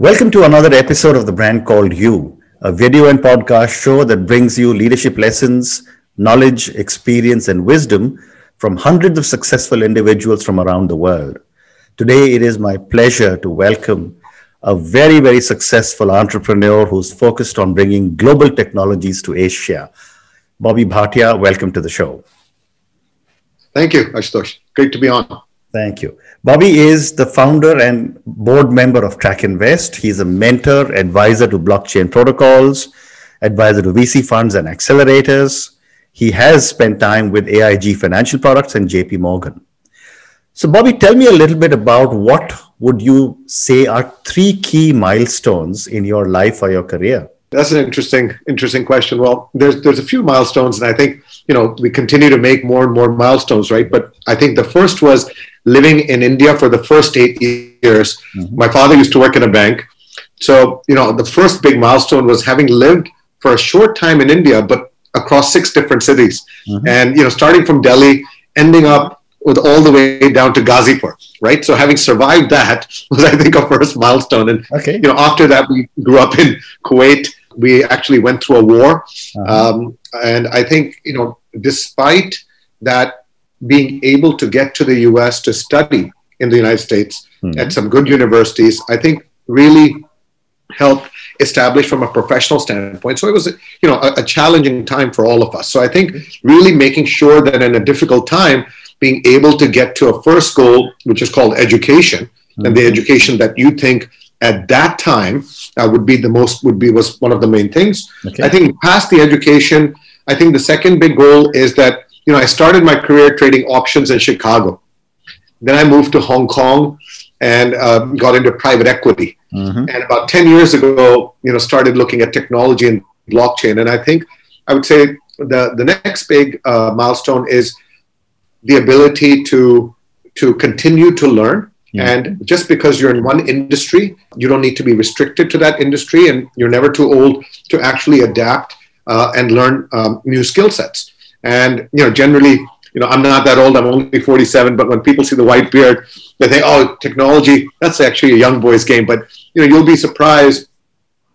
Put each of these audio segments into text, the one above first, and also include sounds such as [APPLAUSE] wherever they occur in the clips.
Welcome to another episode of the brand called You, a video and podcast show that brings you leadership lessons, knowledge, experience, and wisdom from hundreds of successful individuals from around the world. Today, it is my pleasure to welcome a very, very successful entrepreneur who's focused on bringing global technologies to Asia. Bobby Bhatia, welcome to the show. Thank you, Ashutosh. Great to be on. Thank you. Bobby is the founder and board member of TrakInvest. He's a mentor, advisor to blockchain protocols, advisor to VC funds and accelerators. He has spent time with AIG Financial Products and JP Morgan. So, Bobby, tell me a little bit about what would you say are three key milestones in your life or your career? That's an interesting, interesting question. Well, there's there's a few milestones, and I think you know we continue to make more and more milestones, right? But I think the first was living in India for the first eight years. Mm-hmm. My father used to work in a bank, so you know the first big milestone was having lived for a short time in India, but across six different cities, mm-hmm. and you know starting from Delhi, ending up with all the way down to Ghazipur, right? So having survived that [LAUGHS] was, I think, a first milestone. And okay. you know, after that, we grew up in Kuwait we actually went through a war. Uh-huh. Um, and I think, you know, despite that, being able to get to the US to study in the United States mm-hmm. at some good universities, I think really helped establish from a professional standpoint. So it was, you know, a, a, challenging time for all of us. So I think really making sure that in a difficult time, being able to get to a first goal, which is called education, mm-hmm. and the education that you think at that time uh, would be the most would be was one of the main things. Okay. I think past the education, I think the second big goal is that you know I started my career trading options in Chicago. Then I moved to Hong Kong and uh, got into private equity. Mm-hmm. And about ten years ago, you know, started looking at technology and blockchain. And I think I would say the the next big uh, milestone is the ability to to continue to learn yeah. And just because you're in one industry, you don't need to be restricted to that industry, and you're never too old to actually adapt uh, and learn um, new skill sets. And you know, generally, you know, I'm not that old. I'm only 47. But when people see the white beard, they think, "Oh, technology. That's actually a young boy's game." But you know, you'll be surprised.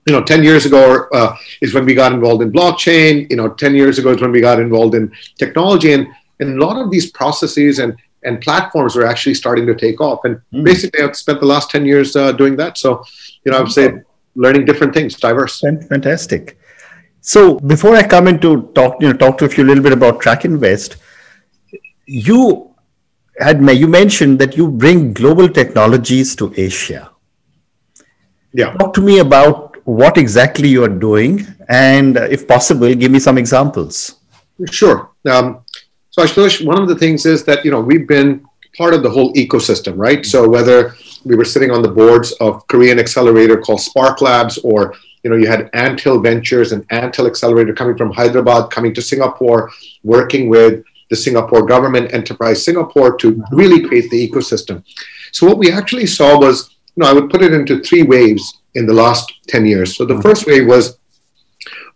You know, 10 years ago uh, is when we got involved in blockchain. You know, 10 years ago is when we got involved in technology, and and a lot of these processes and and platforms are actually starting to take off. And mm. basically, I've spent the last 10 years uh, doing that. So, you know, I would say learning different things, diverse. Fantastic. So before I come into talk, you know, talk to a few a little bit about TrakInvest, you had you mentioned that you bring global technologies to Asia. Yeah. Talk to me about what exactly you are doing, and uh, if possible, give me some examples. Sure. Um, so Ashutosh, one of the things is that you know we've been part of the whole ecosystem, right? So whether we were sitting on the boards of Korean accelerator called Spark Labs, or you know you had Anthill Ventures and Anthill Accelerator coming from Hyderabad, coming to Singapore, working with the Singapore government, Enterprise Singapore, to really create the ecosystem. So what we actually saw was, you know, I would put it into three waves in the last 10 years. So the first wave was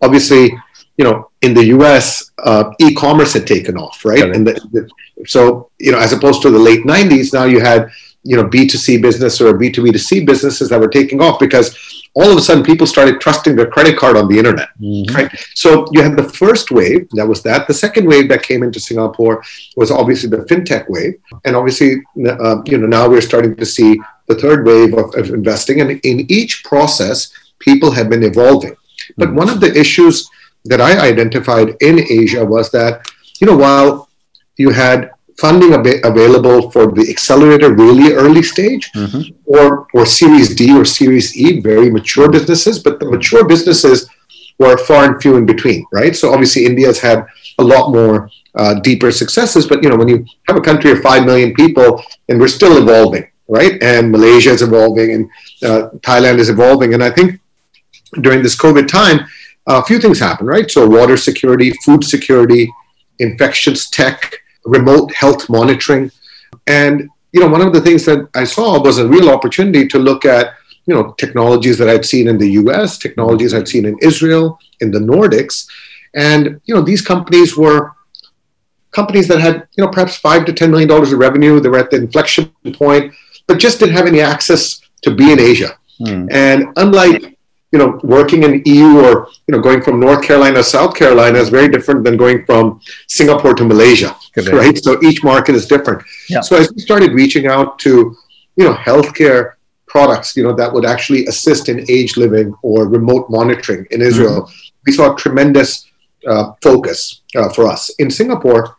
obviously you know, in the U.S., uh, e-commerce had taken off, right? And the, the, so, you know, as opposed to the late '90s, now you had, you know, B2C business or B2B2C businesses that were taking off because all of a sudden people started trusting their credit card on the internet, mm-hmm. right? So you had the first wave, that was that. The second wave that came into Singapore was obviously the fintech wave, and obviously, uh, you know, now we're starting to see the third wave of, of investing, and in each process, people have been evolving. But mm-hmm. one of the issues that I identified in Asia was that, you know, while you had funding ab- available for the accelerator really early stage mm-hmm. or, or Series D or Series E, very mature businesses, but the mature businesses were far and few in between, right? So obviously India has had a lot more uh, deeper successes, but you know, when you have a country of 5 million people and we're still evolving, right? And Malaysia is evolving and uh, Thailand is evolving. And I think during this COVID time, a few things happen, right? So water security, food security, infectious tech, remote health monitoring. And, you know, one of the things that I saw was a real opportunity to look at, you know, technologies that I'd seen in the US, technologies I'd seen in Israel, in the Nordics. And, you know, these companies were companies that had, you know, perhaps five to $10 million of revenue. They were at the inflection point, but just didn't have any access to be in Asia. Mm. And unlike you know, working in EU or you know, going from North Carolina, to South Carolina is very different than going from Singapore to Malaysia, Correct. right? So each market is different. Yeah. So as we started reaching out to, you know, healthcare products, you know, that would actually assist in age living or remote monitoring in Israel, mm-hmm. we saw tremendous uh, focus uh, for us in Singapore.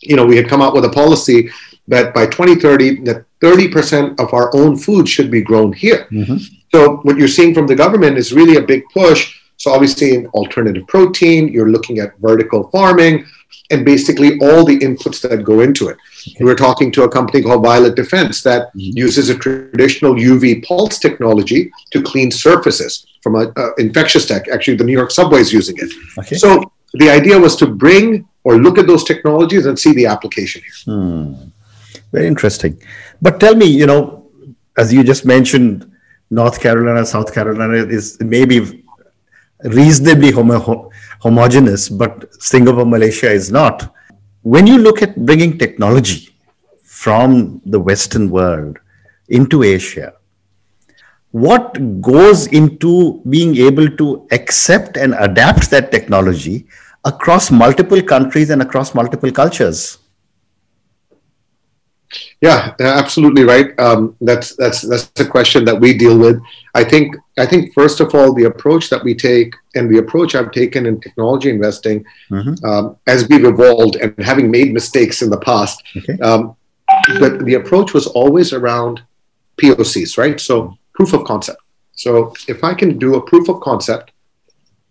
You know, we had come out with a policy that by 2030, that 30% of our own food should be grown here. Mm-hmm. So what you're seeing from the government is really a big push. So obviously in alternative protein, you're looking at vertical farming and basically all the inputs that go into it. We're talking to a company called Violet Defense that mm-hmm. uses a traditional UV pulse technology to clean surfaces from an infectious tech. Actually, the New York subway is using it. Okay. So the idea was to bring or look at those technologies and see the application here. Hmm. Very interesting. But tell me, you know, as you just mentioned, North Carolina, South Carolina is maybe reasonably homo- but Singapore, Malaysia is not. When you look at bringing technology from the Western world into Asia, what goes into being able to accept and adapt that technology across multiple countries and across multiple cultures? Yeah, absolutely right. Um, that's that's that's a question that we deal with. I think I think first of all, the approach that we take and the approach I've taken in technology investing, mm-hmm. um, as we've evolved and having made mistakes in the past, okay. um, but the approach was always around POCs, right? So proof of concept. So if I can do a proof of concept,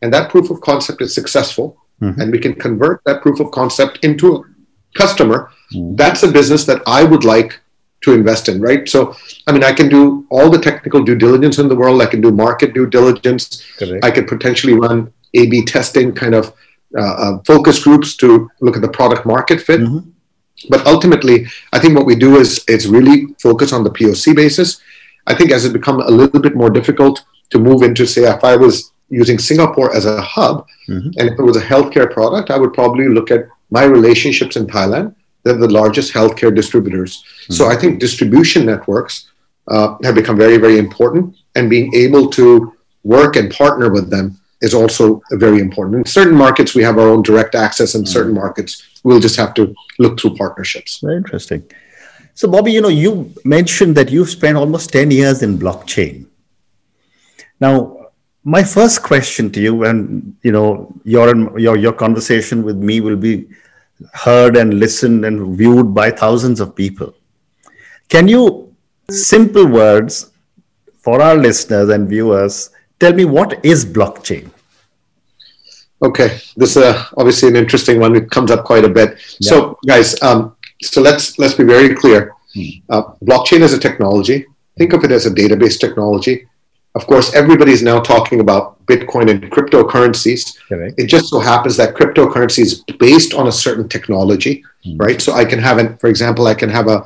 and that proof of concept is successful, mm-hmm. and we can convert that proof of concept into a customer Mm. That's a business that I would like to invest in, right? So, I mean, I can do all the technical due diligence in the world. I can do market due diligence. Correct. I could potentially run A/B testing, kind of uh, uh, focus groups to look at the product market fit. Mm-hmm. But ultimately, I think what we do is it's really focus on the POC basis. I think as it become a little bit more difficult to move into, say, if I was using Singapore as a hub, mm-hmm. and if it was a healthcare product, I would probably look at my relationships in Thailand they're the largest healthcare distributors. Mm-hmm. So I think distribution networks uh, have become very, very important, and being able to work and partner with them is also very important. In certain markets, we have our own direct access. In mm-hmm. certain markets, we'll just have to look through partnerships. Very interesting. So, Bobby, you know, you mentioned that you've spent almost 10 years in blockchain. Now, my first question to you, and you know, your your your conversation with me will be heard and listened and viewed by thousands of people. Can you, simple words for our listeners and viewers, tell me what is blockchain? Okay, this is uh, obviously an interesting one. It comes up quite a bit. Yeah. So, guys, um, so let's let's be very clear. Hmm. Uh, blockchain is a technology. Think of it as a database technology. Of course, everybody is now talking about Bitcoin and cryptocurrencies. It just so happens that cryptocurrency is based on a certain technology, mm-hmm. right? So I can have, an, for example, I can have a,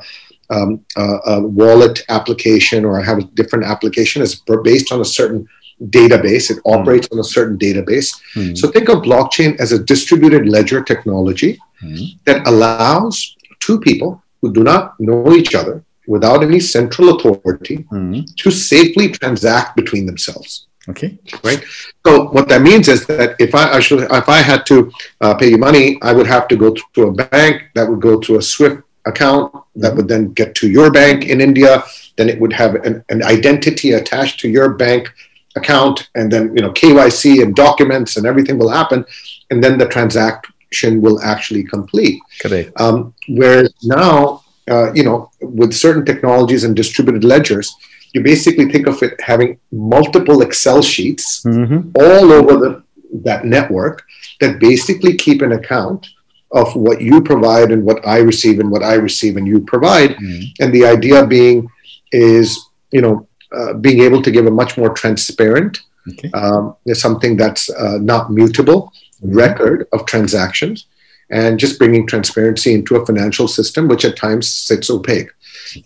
um, a, a, wallet application or I have a different application is based on a certain database. It hmm. operates mm-hmm. on a certain database. Mm-hmm. So think of blockchain as a distributed ledger technology hmm. that allows two people who do not know each other without any central authority mm-hmm. to safely transact between themselves. Okay. Right. So what that means is that if I, I should, if I had to uh, pay you money, I would have to go to a bank. That would go to a SWIFT account. That would then get to your bank in India. Then it would have an, an identity attached to your bank account, and then you know KYC and documents and everything will happen, and then the transaction will actually complete. Correct. Um, whereas now uh, you know, with certain technologies and distributed ledgers, you basically think of it having multiple Excel sheets mm-hmm. all over the, that network that basically keep an account of what you provide and what I receive and what I receive and you provide. Mm-hmm. And the idea being is, you know, uh, being able to give a much more transparent, okay. um, something that's uh, not mutable mm-hmm. record of transactions and just bringing transparency into a financial system, which at times sits opaque.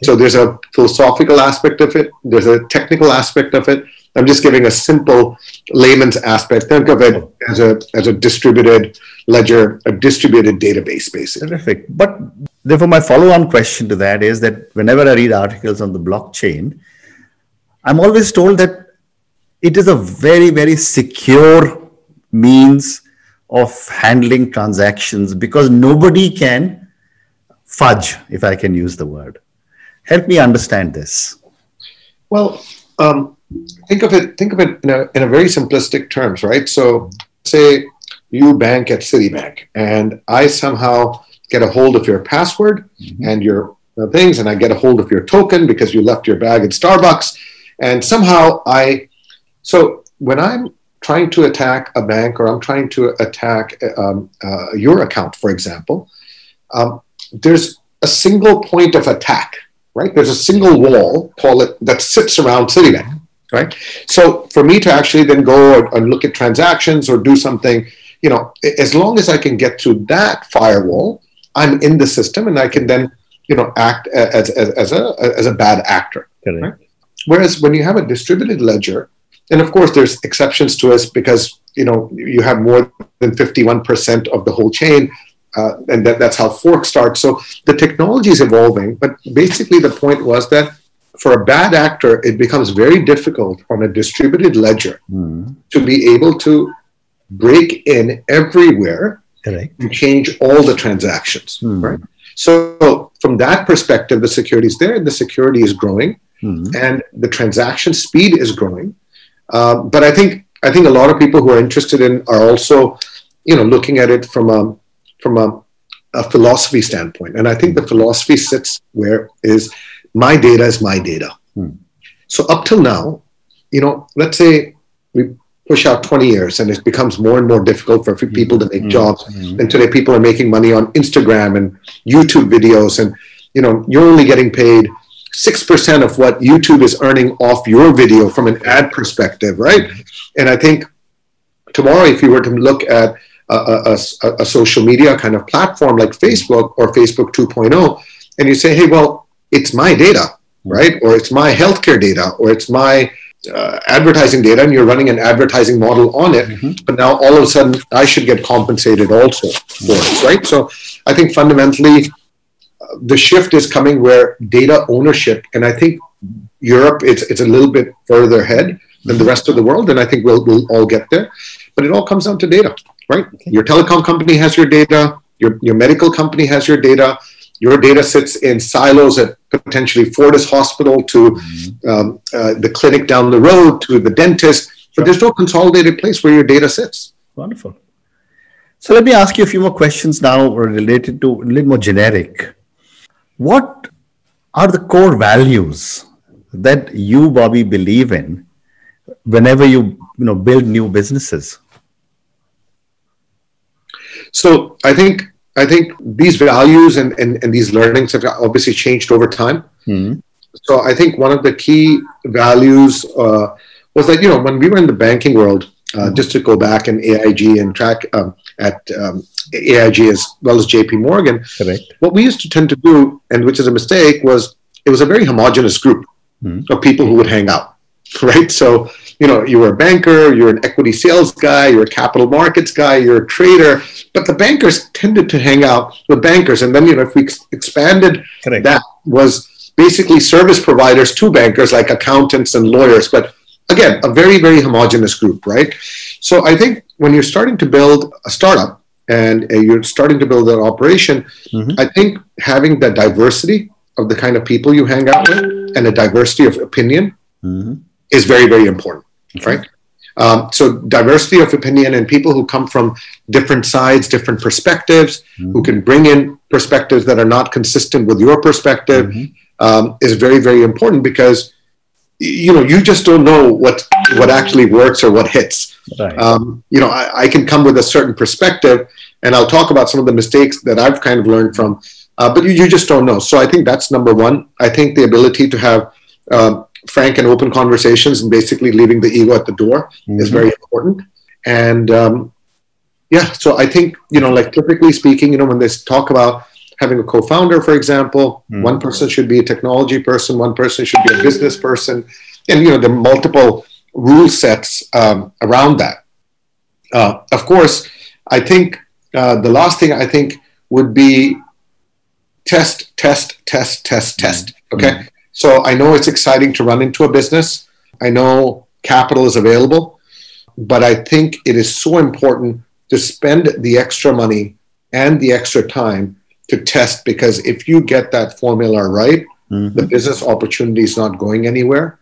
So there's a philosophical aspect of it, there's a technical aspect of it. I'm just giving a simple layman's aspect. Think of it as a as a distributed ledger, a distributed database, basically. Terrific. But therefore, my follow-on question to that is that whenever I read articles on the blockchain, I'm always told that it is a very, very secure means of handling transactions because nobody can fudge, if I can use the word. Help me understand this. Well, um, think of it. Think of it in a, in a very simplistic terms, right? So, say you bank at Citibank, and I somehow get a hold of your password mm-hmm. and your uh, things, and I get a hold of your token because you left your bag at Starbucks, and somehow I. So when I'm trying to attack a bank or I'm trying to attack um, uh, your account, for example, um, there's a single point of attack, right? There's a single wall, call it, that sits around Citibank, right? So for me to actually then go and look at transactions or do something, you know, as long as I can get through that firewall, I'm in the system and I can then, you know, act as, as, as a, as a bad actor. Right? Whereas when you have a distributed ledger, and of course there's exceptions to us because you know you have more than 51% of the whole chain uh, and that, that's how fork starts so the technology is evolving but basically the point was that for a bad actor it becomes very difficult on a distributed ledger mm. to be able to break in everywhere Correct. and change all the transactions mm. right so from that perspective the security is there and the security is growing mm. and the transaction speed is growing uh, but I think I think a lot of people who are interested in are also, you know, looking at it from a from a, a philosophy standpoint. And I think the philosophy sits where is my data is my data. Hmm. So up till now, you know, let's say we push out 20 years and it becomes more and more difficult for people to make mm-hmm. jobs. Mm-hmm. And today people are making money on Instagram and YouTube videos and you know, you're only getting paid 6% of what YouTube is earning off your video from an ad perspective, right? And I think tomorrow, if you were to look at a, a, a, a social media kind of platform like Facebook or Facebook 2.0, and you say, hey, well, it's my data, right? Or it's my healthcare data, or it's my uh, advertising data, and you're running an advertising model on it. Mm-hmm. But now all of a sudden, I should get compensated also for it, right? So I think fundamentally, the shift is coming where data ownership, and I think Europe it's it's a little bit further ahead than the rest of the world, and I think we'll we'll all get there. But it all comes down to data, right? Okay. Your telecom company has your data, your your medical company has your data. Your data sits in silos at potentially Fortis Hospital to mm-hmm. um, uh, the clinic down the road to the dentist, but there's no consolidated place where your data sits. Wonderful. So let me ask you a few more questions now related to a little more generic. What are the core values that you, Bobby, believe in whenever you you know build new businesses? So I think I think these values and, and, and these learnings have obviously changed over time. Mm-hmm. So I think one of the key values uh, was that you know when we were in the banking world, uh, mm-hmm. just to go back and AIG and track um, at um, AIG as well as JP Morgan. Correct. What we used to tend to do, and which is a mistake, was it was a very homogenous group mm-hmm. of people who would hang out, [LAUGHS] right? So, you know, you were a banker, you're an equity sales guy, you're a capital markets guy, you're a trader, but the bankers tended to hang out with bankers. And then, you know, if we expanded Correct. that was basically service providers to bankers like accountants and lawyers, but again, a very, very homogenous group, right? So I think when you're starting to build a startup, and uh, you're starting to build an operation, mm-hmm. I think having the diversity of the kind of people you hang out with and a diversity of opinion mm-hmm. is very, very important, okay. right? Um, so diversity of opinion and people who come from different sides, different perspectives, mm-hmm. who can bring in perspectives that are not consistent with your perspective, mm-hmm. um, is very, very important because you know you just don't know what what actually works or what hits right. um, you know I, I, can come with a certain perspective and i'll talk about some of the mistakes that i've kind of learned from uh, but you, you just don't know so i think that's number one i think the ability to have uh, frank and open conversations and basically leaving the ego at the door mm-hmm. is very important and um, yeah so i think you know like typically speaking you know when they talk about having a co-founder, for example. Mm. One person should be a technology person. One person should be a business person, and you know the multiple rule sets um, around that. Uh, of course, I think uh, the last thing I think would be test, test, test, test, mm. test. Okay, mm. so I know it's exciting to run into a business. I know capital is available, but I think it is so important to spend the extra money and the extra time to test because if you get that formula right, mm-hmm. the business opportunity is not going anywhere.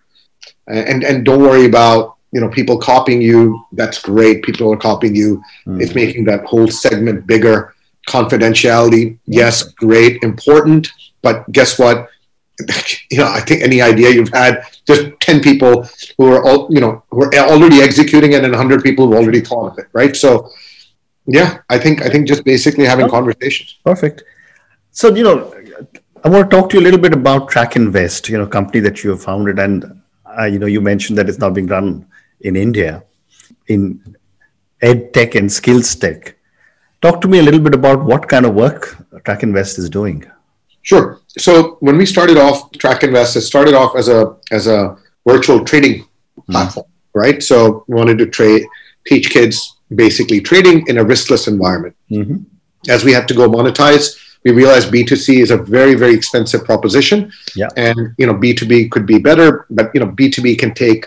And and don't worry about you know people copying you. That's great. People are copying you. Mm-hmm. It's making that whole segment bigger. Confidentiality, yes, great, important. But guess what? [LAUGHS] you know, I think any idea you've had, just 10 people who are all, you know, who are already executing it and 100 people who've already thought of it, right? So, yeah, I think, I think just basically having oh, conversations. Perfect. So, you know, I want to talk to you a little bit about TrakInvest, you know, company that you have founded. And, uh, you know, you mentioned that it's now being run in India in ed tech and skills tech. Talk to me a little bit about what kind of work TrakInvest is doing. Sure. So when we started off, TrakInvest, it started off as a as a virtual trading mm-hmm. platform, right? So we wanted to trade, teach kids basically trading in a riskless environment. Mm-hmm. As we had to go monetize, we realized B2C is a very, very expensive proposition. Yeah. And you know, B2B could be better, but you know, B2B can take,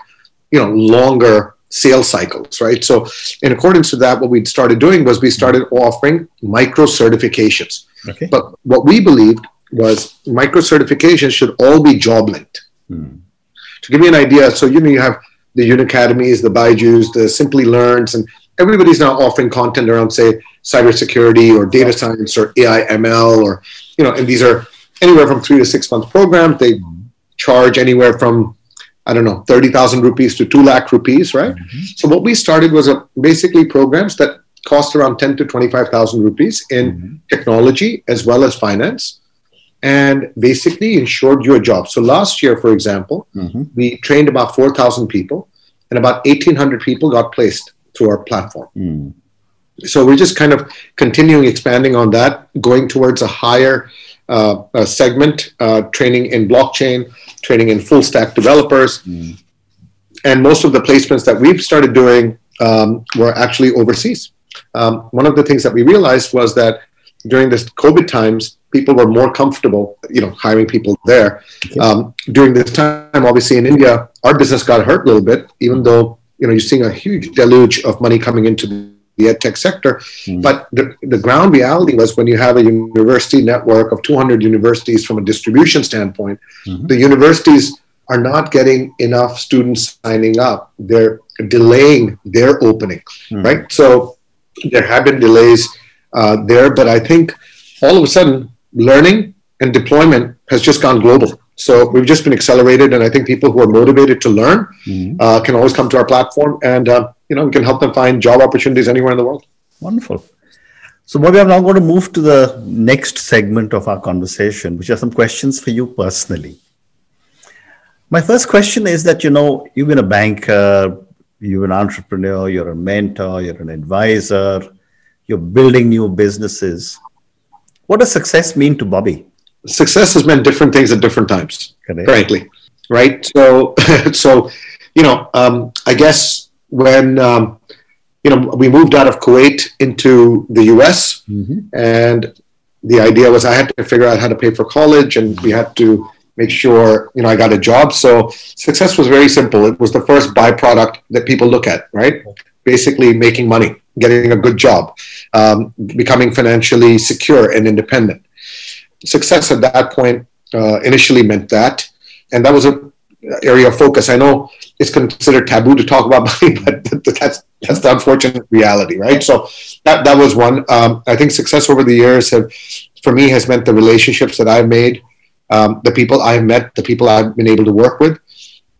you know, longer sales cycles, right? So in accordance to that, what we started doing was we started offering micro certifications. Okay. But what we believed was micro certifications should all be job linked. Hmm. To give you an idea, so you know you have the Unacademies, the Byju's, the Simplilearns, and everybody's now offering content around, say, cybersecurity or data science or AI ML, or you know, and these are anywhere from three to six month programs. They charge anywhere from I don't know, 30,000 rupees to 2 lakh rupees, right? Mm-hmm. So what we started was a, basically programs that cost around 10 to 25,000 rupees in mm-hmm. technology as well as finance and basically ensured your job. So last year, for example, mm-hmm. we trained about 4,000 people and about 1,800 people got placed through our platform. Mm. So we're just kind of continuing expanding on that, going towards a higher uh, uh, segment, uh, training in blockchain, training in full stack developers. Mm. And most of the placements that we've started doing um, were actually overseas. Um, one of the things that we realized was that during this COVID times, people were more comfortable, you know, hiring people there. Okay. Um, during this time, obviously in India, our business got hurt a little bit, even though you know you're seeing a huge deluge of money coming into the ed tech sector. Mm. But the, the ground reality was when you have a university network of 200 universities from a distribution standpoint, mm-hmm. the universities are not getting enough students signing up. They're delaying their opening, mm. right? So there have been delays uh, there, but I think all of a sudden learning and deployment has just gone global. So we've just been accelerated, and I think people who are motivated to learn mm-hmm. uh, can always come to our platform, and uh, you know we can help them find job opportunities anywhere in the world. Wonderful. So, Bobby, I'm now going to move to the next segment of our conversation, which are some questions for you personally. My first question is that you know you've been a banker, you're an entrepreneur, you're a mentor, you're an advisor, you're building new businesses. What does success mean to Bobby? Success has meant different things at different times, Correct. frankly. Right. So, [LAUGHS] so you know, um, I guess when um, you know we moved out of Kuwait into the U.S. Mm-hmm. and the idea was I had to figure out how to pay for college, and we had to make sure you know I got a job. So success was very simple. It was the first byproduct that people look at, right? Basically, making money getting a good job, um, becoming financially secure and independent. Success at that point uh, initially meant that, and that was an area of focus. I know it's considered taboo to talk about [LAUGHS] money, but that's that's the unfortunate reality, right? So that that was one. Um, I think success over the years have, for me, has meant the relationships that I've made, um, the people I've met, the people I've been able to work with.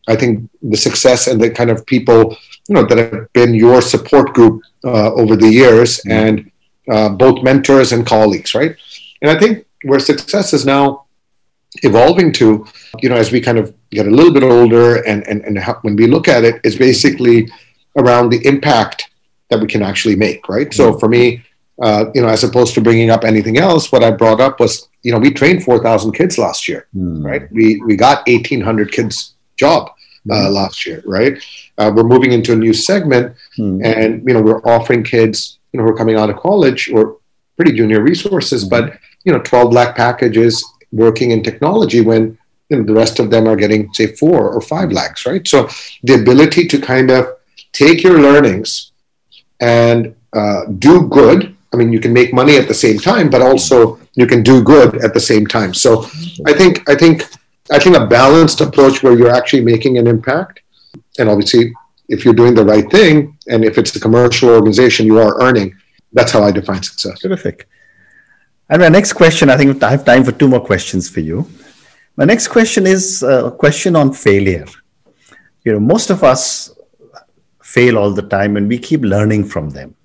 I think the success and the kind of people you know that have been your support group uh, over the years, mm-hmm. and uh, both mentors and colleagues, right? And I think where success is now evolving to, you know, as we kind of get a little bit older, and and and how, when we look at it, is basically around the impact that we can actually make, right? Mm-hmm. So for me, uh, you know, as opposed to bringing up anything else, what I brought up was, you know, we trained 4,000 kids last year, mm. right? We, we got 1,800 kids job uh, mm. last year, right? Uh, we're moving into a new segment, mm. and you know we're offering kids, you know, who are coming out of college or pretty junior resources, mm. but you know, 12 lakh packages working in technology when you know, the rest of them are getting say four or five lakhs, right? So the ability to kind of take your learnings and uh, do good. I mean, you can make money at the same time, but also you can do good at the same time. So I think I think I think a balanced approach where you're actually making an impact, and obviously if you're doing the right thing, and if it's a commercial organization, you are earning. That's how I define success. Terrific. And my next question, I think I have time for two more questions for you. My next question is a question on failure. You know, most of us fail all the time and we keep learning from them.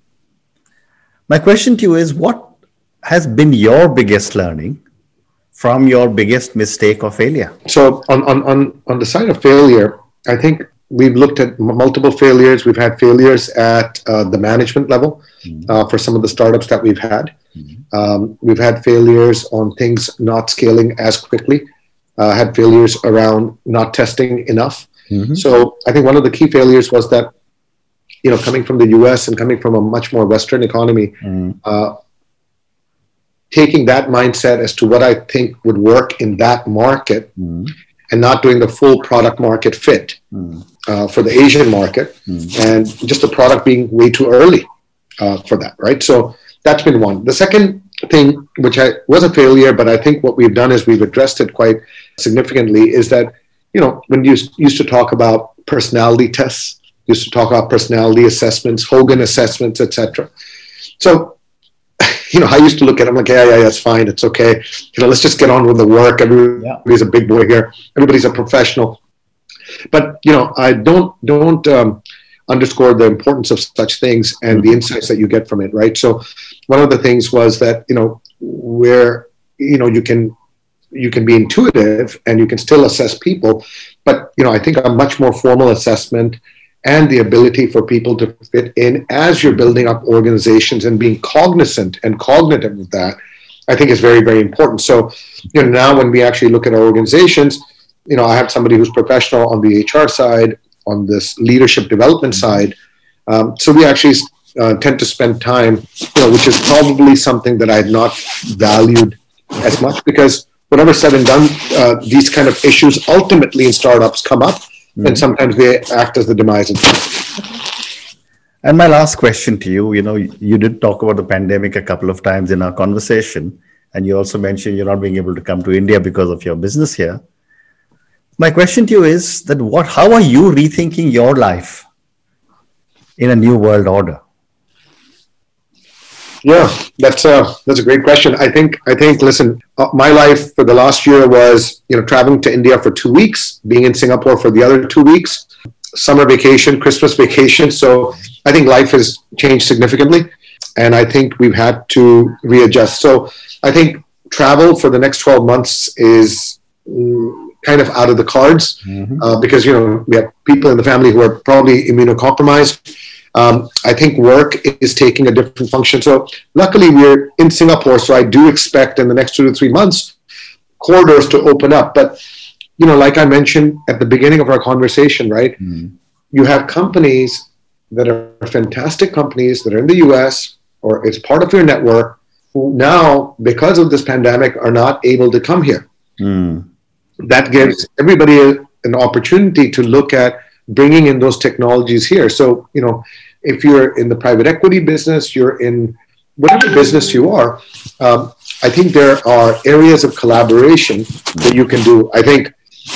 My question to you is what has been your biggest learning from your biggest mistake or failure? So on, on, on, on the side of failure, I think we've looked at multiple failures. We've had failures at uh, the management level mm-hmm. uh, for some of the startups that we've had. Mm-hmm. Um, we've had failures on things not scaling as quickly. Uh, had failures around not testing enough. Mm-hmm. So I think one of the key failures was that, you know, coming from the U.S. and coming from a much more Western economy, mm-hmm. uh, taking that mindset as to what I think would work in that market mm. and not doing the full product market fit mm. Uh, for the Asian market mm. and just the product being way too early uh, for that, right? So that's been one. The second thing, which I was a failure, but I think what we've done is we've addressed it quite significantly, is that, you know, when you used to talk about personality tests, used to talk about personality assessments, Hogan assessments, etc. So [LAUGHS] you know, I used to look at them like, yeah, yeah, that's fine. It's okay. You know, let's just get on with the work. Everybody's yeah. a big boy here. Everybody's a professional. But, you know, I don't, don't, um, underscore the importance of such things and the insights that you get from it right so one of the things was that you know where you know you can you can be intuitive and you can still assess people but you know i think a much more formal assessment and the ability for people to fit in as you're building up organizations and being cognizant and cognitive of that, I think is very, very important. So, you know, now when we actually look at our organizations, you know, I have somebody who's professional on the HR side, on this leadership development side. Um, so we actually uh, tend to spend time, you know, which is probably something that I had not valued as much because whatever said and done, uh, these kind of issues ultimately in startups come up mm-hmm. and sometimes they act as the demise of and my last question to you you know you did talk about the pandemic a couple of times in our conversation and you also mentioned you're not being able to come to india because of your business here my question to you is that what how are you rethinking your life in a new world order yeah, that's a that's a great question. I think I think listen, uh, my life for the last year was you know traveling to India for two weeks, being in Singapore for the other two weeks, summer vacation, Christmas [LAUGHS] vacation. So I think life has changed significantly, and I think we've had to readjust. So I think travel for the next twelve months is. Mm, kind of out of the cards mm-hmm. uh, because you know we have people in the family who are probably immunocompromised um, I think work is taking a different function. So luckily we're in Singapore, so I do expect in the next two to three months corridors to open up. But you know, like I mentioned at the beginning of our conversation, right? Mm. You have companies that are fantastic companies that are in the US or it's part of your network who now, because of this pandemic, are not able to come here. Mm. That gives everybody a, an opportunity to look at bringing in those technologies here. So, you know, if you're in the private equity business, you're in whatever business you are, um, I think there are areas of collaboration that you can do. I think,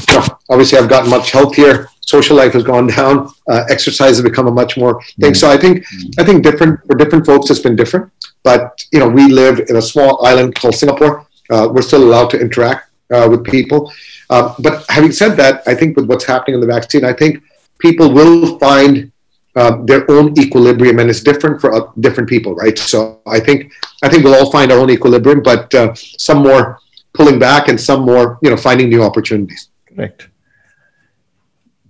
you know, obviously, I've gotten much healthier. Social life has gone down. Uh, exercise has become a much more thing. So I think, I think different for different folks, it's been different. But you know, we live in a small island called Singapore. Uh, we're still allowed to interact uh, with people. Uh, but having said that, I think with what's happening in the vaccine, I think people will find uh, their own equilibrium, and it's different for uh, different people, right? So I think I think we'll all find our own equilibrium, but uh, some more pulling back, and some more, you know, finding new opportunities. Correct.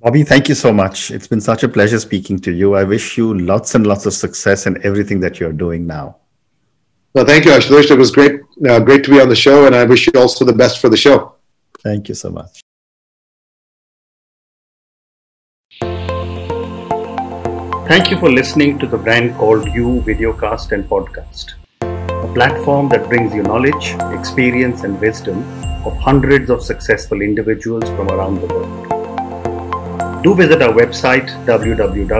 Bobby, thank you so much. It's been such a pleasure speaking to you. I wish you lots and lots of success in everything that you're doing now. Well, thank you, Ashutosh. It was great, uh, great to be on the show, and I wish you also the best for the show. Thank you so much. Thank you for listening to the brand called You Videocast and Podcast, a a platform that brings you knowledge, experience, and wisdom of hundreds of successful individuals from around the world. Do visit our website www.tbcy.in